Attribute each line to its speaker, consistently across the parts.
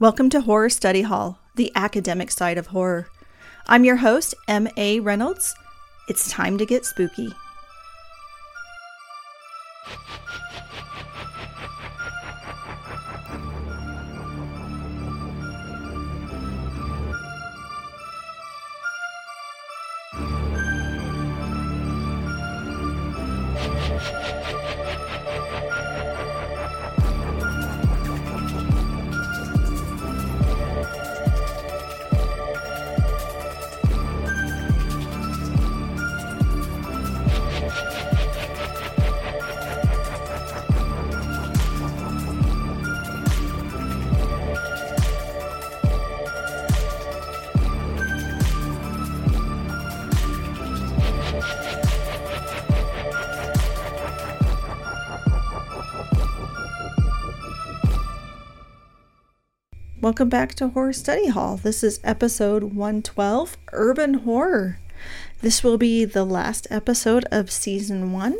Speaker 1: Welcome to Horror Study Hall, the academic side of horror. I'm your host, M.A. Reynolds. It's time to get spooky. Welcome back to Horror Study Hall. This is episode 112 Urban Horror. This will be the last episode of season one.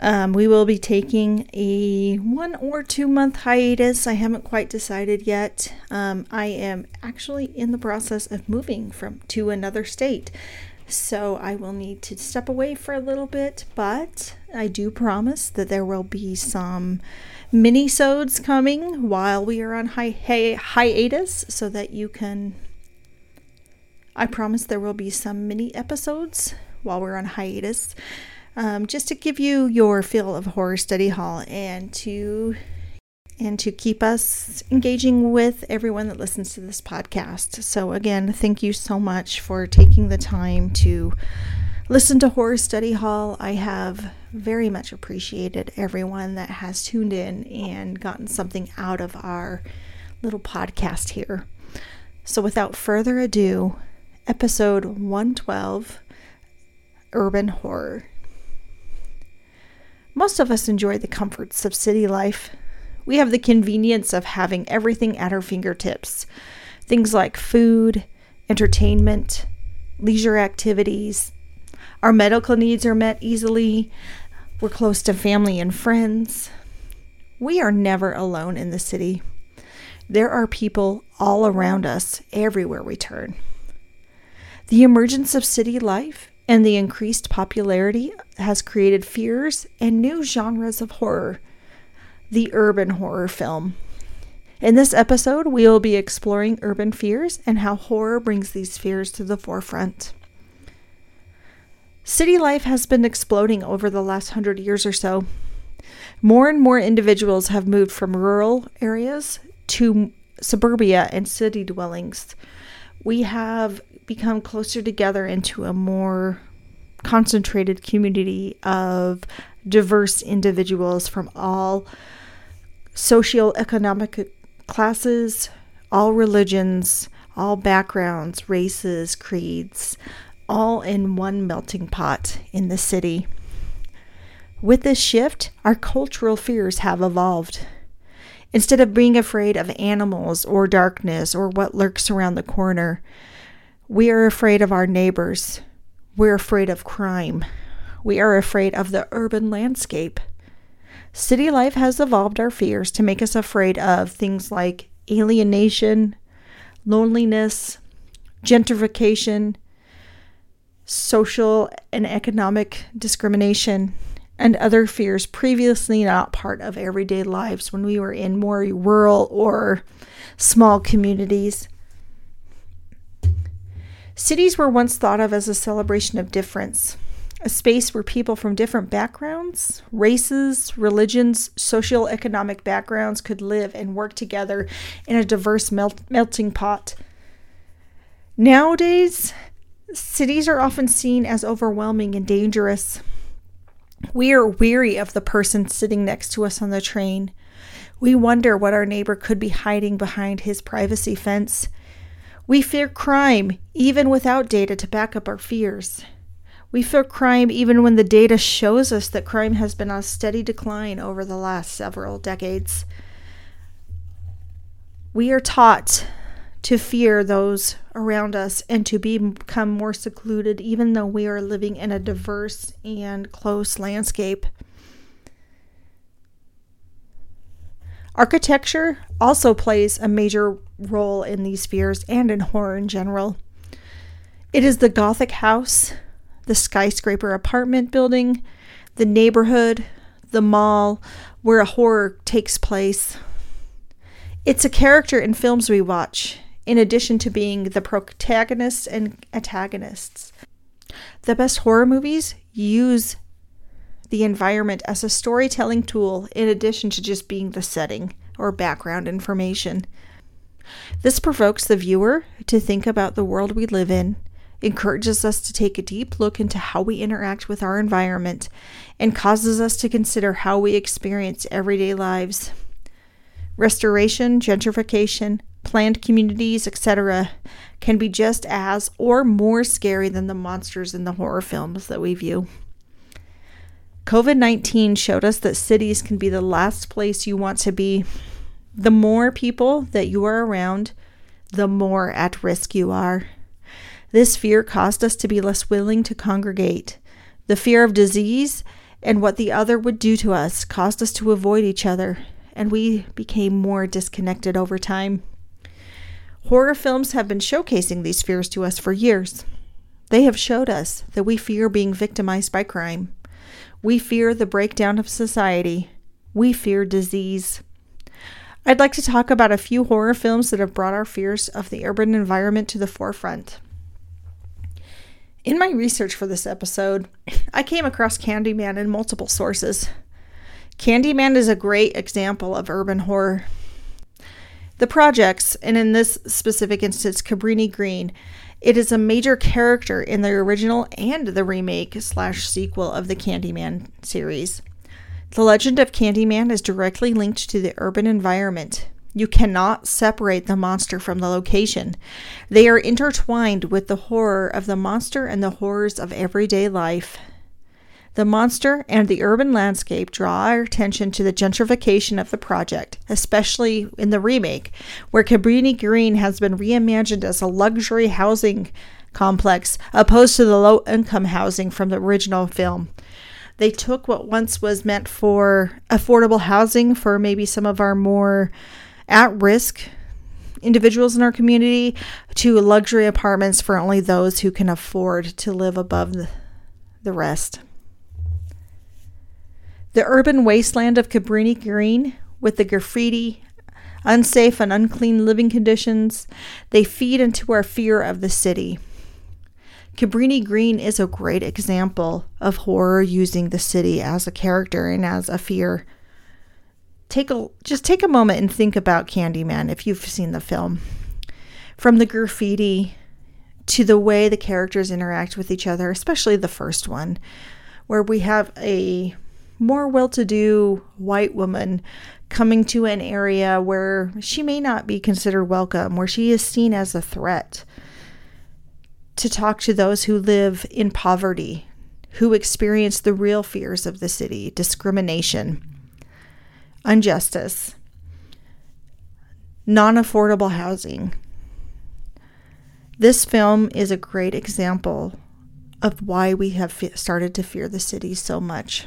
Speaker 1: Um, we will be taking a one or two month hiatus. I haven't quite decided yet. Um, I am actually in the process of moving from to another state, so I will need to step away for a little bit. But I do promise that there will be some mini-sodes coming while we are on hi- hi- hiatus so that you can I promise there will be some mini episodes while we're on hiatus um, just to give you your feel of horror study hall and to and to keep us engaging with everyone that listens to this podcast. So again, thank you so much for taking the time to listen to Horror Study Hall. I have very much appreciated everyone that has tuned in and gotten something out of our little podcast here. So, without further ado, episode 112 Urban Horror. Most of us enjoy the comforts of city life. We have the convenience of having everything at our fingertips things like food, entertainment, leisure activities, our medical needs are met easily. We're close to family and friends. We are never alone in the city. There are people all around us everywhere we turn. The emergence of city life and the increased popularity has created fears and new genres of horror. The urban horror film. In this episode, we will be exploring urban fears and how horror brings these fears to the forefront. City life has been exploding over the last hundred years or so. More and more individuals have moved from rural areas to suburbia and city dwellings. We have become closer together into a more concentrated community of diverse individuals from all socioeconomic classes, all religions, all backgrounds, races, creeds, all in one melting pot in the city. With this shift, our cultural fears have evolved. Instead of being afraid of animals or darkness or what lurks around the corner, we are afraid of our neighbors. We're afraid of crime. We are afraid of the urban landscape. City life has evolved our fears to make us afraid of things like alienation, loneliness, gentrification, social and economic discrimination, and other fears previously not part of everyday lives when we were in more rural or small communities. Cities were once thought of as a celebration of difference, a space where people from different backgrounds, races, religions, social economic backgrounds could live and work together in a diverse melt- melting pot. Nowadays, Cities are often seen as overwhelming and dangerous. We are weary of the person sitting next to us on the train. We wonder what our neighbor could be hiding behind his privacy fence. We fear crime, even without data to back up our fears. We fear crime even when the data shows us that crime has been on steady decline over the last several decades. We are taught to fear those around us and to become more secluded, even though we are living in a diverse and close landscape. Architecture also plays a major role in these fears and in horror in general. It is the Gothic house, the skyscraper apartment building, the neighborhood, the mall where a horror takes place. It's a character in films we watch, in addition to being the protagonists and antagonists. The best horror movies use the environment as a storytelling tool in addition to just being the setting or background information. This provokes the viewer to think about the world we live in, encourages us to take a deep look into how we interact with our environment, and causes us to consider how we experience everyday lives. Restoration, gentrification, planned communities, etc., can be just as or more scary than the monsters in the horror films that we view. COVID 19 showed us that cities can be the last place you want to be. The more people that you are around, the more at risk you are. This fear caused us to be less willing to congregate. The fear of disease and what the other would do to us caused us to avoid each other, and we became more disconnected over time. Horror films have been showcasing these fears to us for years. They have showed us that we fear being victimized by crime. We fear the breakdown of society. We fear disease. I'd like to talk about a few horror films that have brought our fears of the urban environment to the forefront. In my research for this episode, I came across Candyman in multiple sources. Candyman is a great example of urban horror. The projects, and in this specific instance, Cabrini Green, it is a major character in the original and the remake slash sequel of the Candyman series. The legend of Candyman is directly linked to the urban environment. You cannot separate the monster from the location. They are intertwined with the horror of the monster and the horrors of everyday life. The monster and the urban landscape draw our attention to the gentrification of the project, especially in the remake, where Cabrini Green has been reimagined as a luxury housing complex opposed to the low income housing from the original film. They took what once was meant for affordable housing for maybe some of our more at risk individuals in our community to luxury apartments for only those who can afford to live above the, rest. The urban wasteland of Cabrini Green, with the graffiti, unsafe and unclean living conditions, they feed into our fear of the city. Cabrini Green is a great example of horror using the city as a character and as a fear. Take a just take a moment and think about Candyman if you've seen the film. From the graffiti to the way the characters interact with each other, especially the first one, where we have a more well to do white woman coming to an area where she may not be considered welcome, where she is seen as a threat. To talk to those who live in poverty, who experience the real fears of the city discrimination, injustice, non affordable housing. This film is a great example of why we have started to fear the city so much.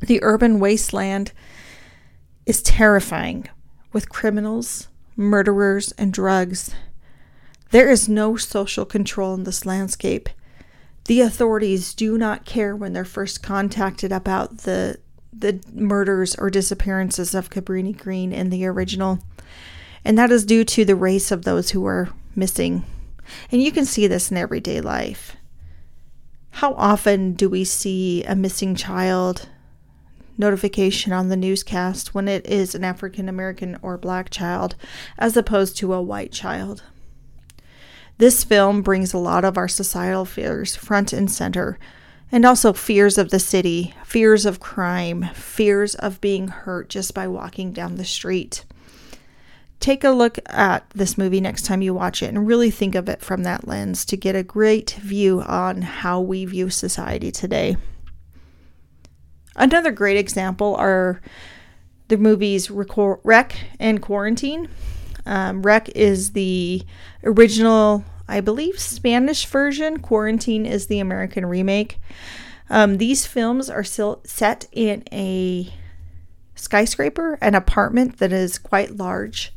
Speaker 1: The urban wasteland is terrifying with criminals, murderers, and drugs. There is no social control in this landscape. The authorities do not care when they're first contacted about the the murders or disappearances of Cabrini Green in the original. And that is due to the race of those who are missing. And you can see this in everyday life. How often do we see a missing child notification on the newscast when it is an African American or black child as opposed to a white child. This film brings a lot of our societal fears front and center, and also fears of the city, fears of crime, fears of being hurt just by walking down the street. Take a look at this movie next time you watch it and really think of it from that lens to get a great view on how we view society today. Another great example are the movies Rec and Quarantine. Um, Rec is the original, I believe, Spanish version. Quarantine is the American remake. Um, these films are still set in a skyscraper, an apartment that is quite large.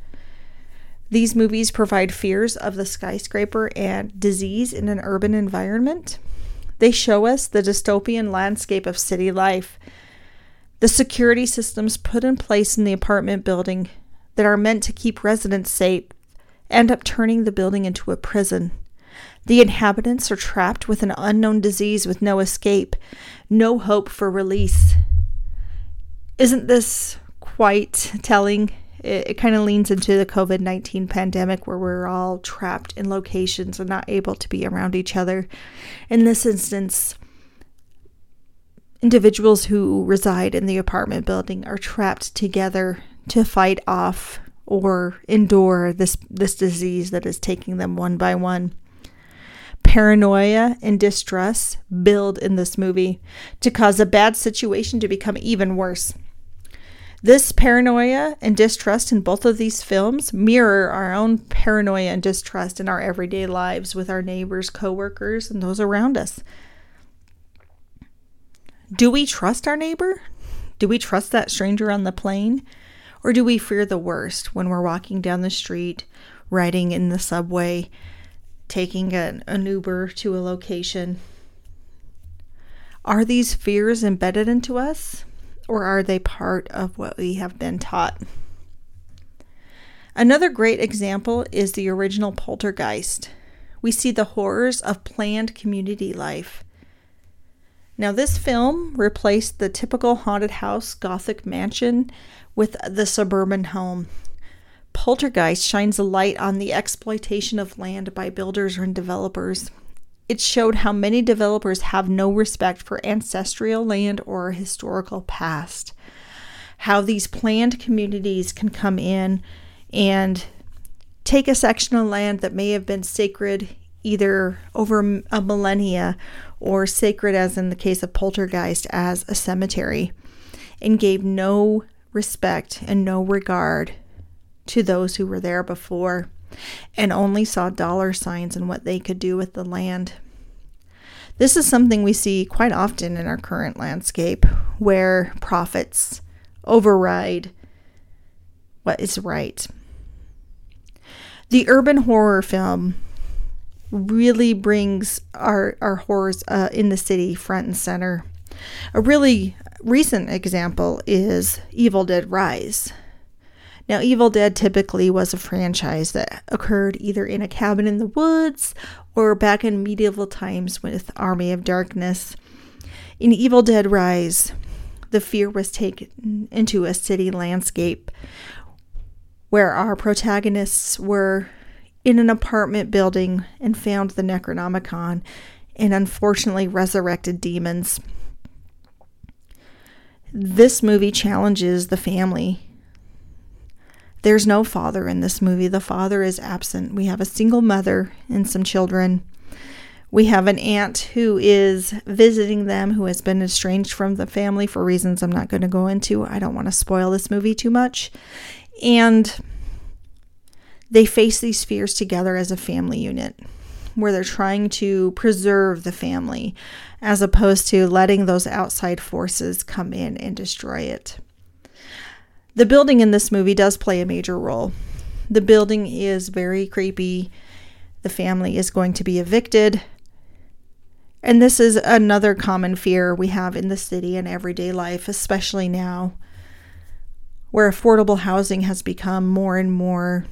Speaker 1: These movies provide fears of the skyscraper and disease in an urban environment. They show us the dystopian landscape of city life. The security systems put in place in the apartment building that are meant to keep residents safe end up turning the building into a prison. The inhabitants are trapped with an unknown disease with no escape, no hope for release. Isn't this quite telling? It, it kind of leans into the COVID 19 pandemic where we're all trapped in locations and not able to be around each other. In this instance, individuals who reside in the apartment building are trapped together to fight off or endure this this disease that is taking them one by one. Paranoia and distrust build in this movie to cause a bad situation to become even worse. This paranoia and distrust in both of these films mirror our own paranoia and distrust in our everyday lives with our neighbors, coworkers, and those around us. Do we trust our neighbor? Do we trust that stranger on the plane? Or do we fear the worst when we're walking down the street, riding in the subway, taking an, an Uber to a location? Are these fears embedded into us, or are they part of what we have been taught? Another great example is the original Poltergeist. We see the horrors of planned community life. Now, this film replaced the typical haunted house Gothic mansion with the suburban home. Poltergeist shines a light on the exploitation of land by builders and developers. It showed how many developers have no respect for ancestral land or historical past. How these planned communities can come in and take a section of land that may have been sacred either over a millennia or sacred, as in the case of Poltergeist, as a cemetery, and gave no respect and no regard to those who were there before and only saw dollar signs and what they could do with the land. This is something we see quite often in our current landscape where profits override what is right. The urban horror film really brings our, our horrors uh, in the city front and center. A really recent example is Evil Dead Rise. Now, Evil Dead typically was a franchise that occurred either in a cabin in the woods or back in medieval times with Army of Darkness. In Evil Dead Rise, the fear was taken into a city landscape where our protagonists were in an apartment building and found the Necronomicon and unfortunately resurrected demons. This movie challenges the family. There's no father in this movie. The father is absent. We have a single mother and some children. We have an aunt who is visiting them who has been estranged from the family for reasons I'm not going to go into. I don't want to spoil this movie too much. And they face these fears together as a family unit where they're trying to preserve the family as opposed to letting those outside forces come in and destroy it. The building in this movie does play a major role. The building is very creepy. The family is going to be evicted. And this is another common fear we have in the city and everyday life, especially now, where affordable housing has become more and more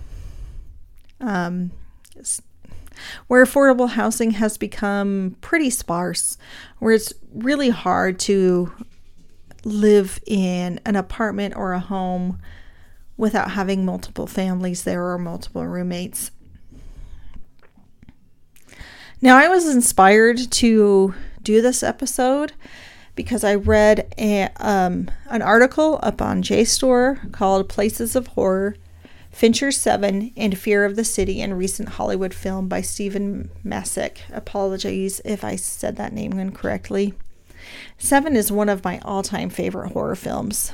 Speaker 1: um, where affordable housing has become pretty sparse, where it's really hard to live in an apartment or a home without having multiple families there or multiple roommates. Now, I was inspired to do this episode because I read a, um, an article up on JSTOR called Places of Horror Fincher 7 and Fear of the City and recent Hollywood film by Stephen Macek. Apologies if I said that name incorrectly. 7 is one of my all time favorite horror films.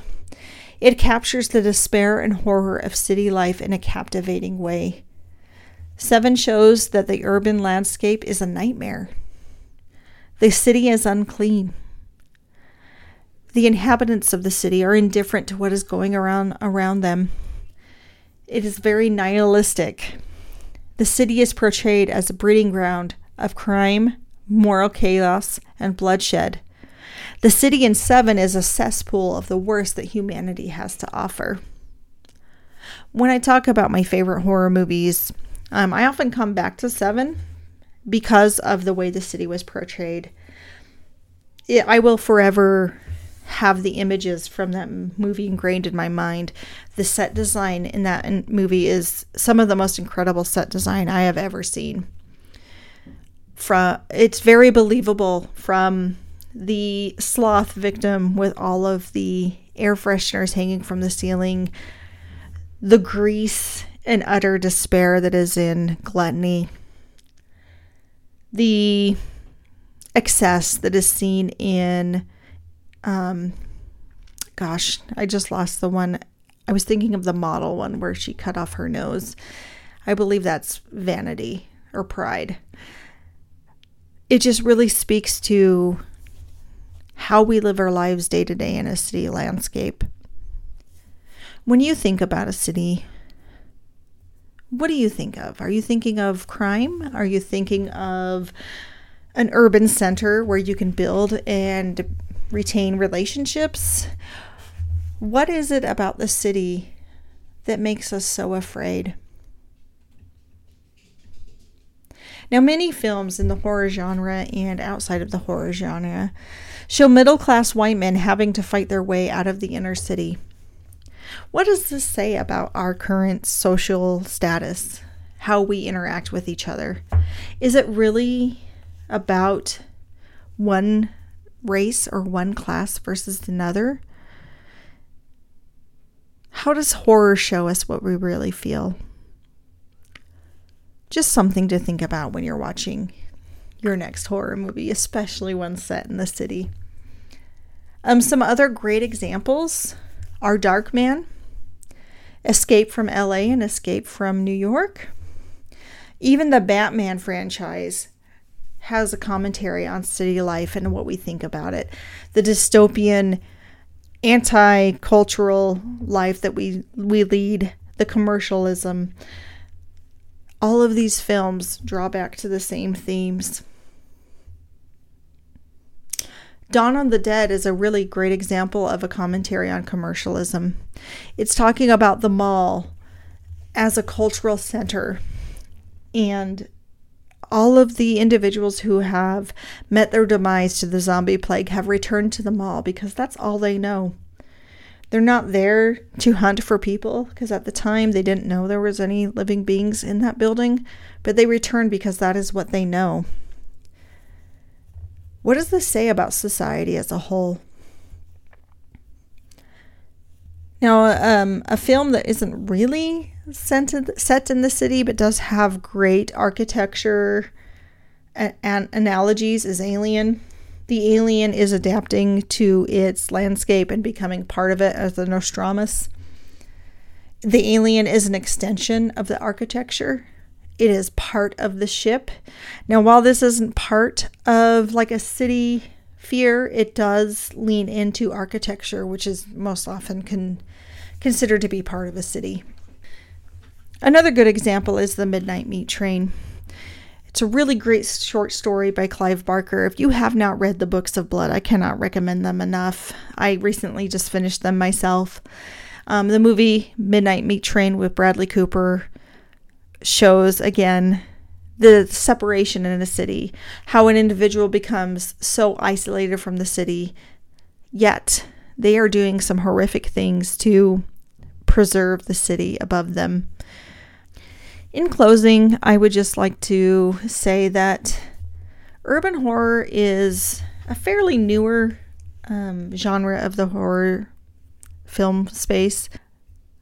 Speaker 1: It captures the despair and horror of city life in a captivating way. 7 shows that the urban landscape is a nightmare. The city is unclean. The inhabitants of the city are indifferent to what is going around around them. It is very nihilistic. The city is portrayed as a breeding ground of crime, moral chaos, and bloodshed. The city in Seven is a cesspool of the worst that humanity has to offer. When I talk about my favorite horror movies, um, I often come back to Seven because of the way the city was portrayed. It, I will forever have the images from that movie ingrained in my mind. The set design in that movie is some of the most incredible set design I have ever seen. From it's very believable from the sloth victim with all of the air fresheners hanging from the ceiling, the grease and utter despair that is in gluttony, the excess that is seen in um gosh i just lost the one. I was thinking of the model one where she cut off her nose. I believe that's vanity or pride. It just really speaks to how we live our lives day to day in a city landscape. When you think about a city what do you think of? Are you thinking of crime? Are you thinking of an urban center where you can build and retain relationships. What is it about the city that makes us so afraid? Now, many films in the horror genre and outside of the horror genre show middle class white men having to fight their way out of the inner city. What does this say about our current social status? How we interact with each other? Is it really about one race or one class versus another? How does horror show us what we really feel? Just something to think about when you're watching your next horror movie, especially one set in the city. Um, some other great examples are Darkman, Escape from LA, and Escape from New York. Even the Batman franchise has a commentary on city life and what we think about it. The dystopian, anti cultural life that we, we lead, the commercialism. All of these films draw back to the same themes. Dawn of the Dead is a really great example of a commentary on commercialism. It's talking about the mall as a cultural center and all of the individuals who have met their demise to the zombie plague have returned to the mall because that's all they know. They're not there to hunt for people because at the time they didn't know there was any living beings in that building, but they returned because that is what they know. What does this say about society as a whole? Now, um, a film that isn't really set in the city but does have great architecture and analogies is Alien. The alien is adapting to its landscape and becoming part of it as the Nostromus. The alien is an extension of the architecture. It is part of the ship. Now, while this isn't part of like a city fear, it does lean into architecture, which is most often can considered to be part of a city. Another good example is the Midnight Meat Train. It's a really great short story by Clive Barker. If you have not read the Books of Blood, I cannot recommend them enough. I recently just finished them myself. Um, the movie Midnight Meat Train with Bradley Cooper shows again the separation in a city, how an individual becomes so isolated from the city, yet they are doing some horrific things to preserve the city above them. In closing, I would just like to say that urban horror is a fairly newer um, genre of the horror film space.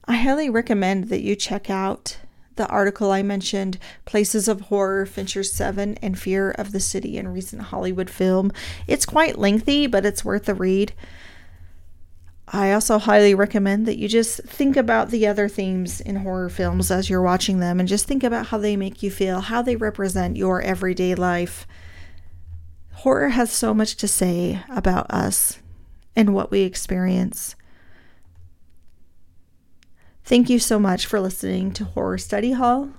Speaker 1: I highly recommend that you check out the article I mentioned, Places of Horror, Fincher 7, and Fear of the City in recent Hollywood film. It's quite lengthy, but it's worth a read. I also highly recommend that you just think about the other themes in horror films as you're watching them and just think about how they make you feel, how they represent your everyday life. Horror has so much to say about us and what we experience. Thank you so much for listening to Horror Study Hall.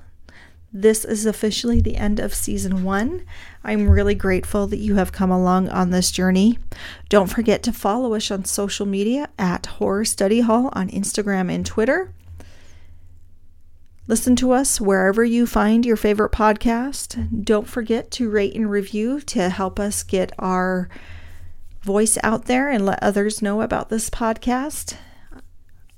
Speaker 1: This is officially the end of season one. I'm really grateful that you have come along on this journey. Don't forget to follow us on social media at Horror Study Hall on Instagram and Twitter. Listen to us wherever you find your favorite podcast. Don't forget to rate and review to help us get our voice out there and let others know about this podcast.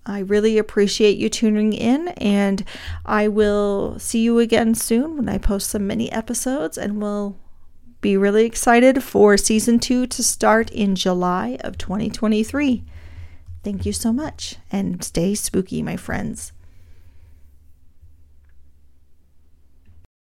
Speaker 1: I really appreciate you tuning in, and I will see you again soon when I post some mini episodes, and we'll be really excited for season two to start in July of 2023. Thank you so much, and stay spooky, my friends.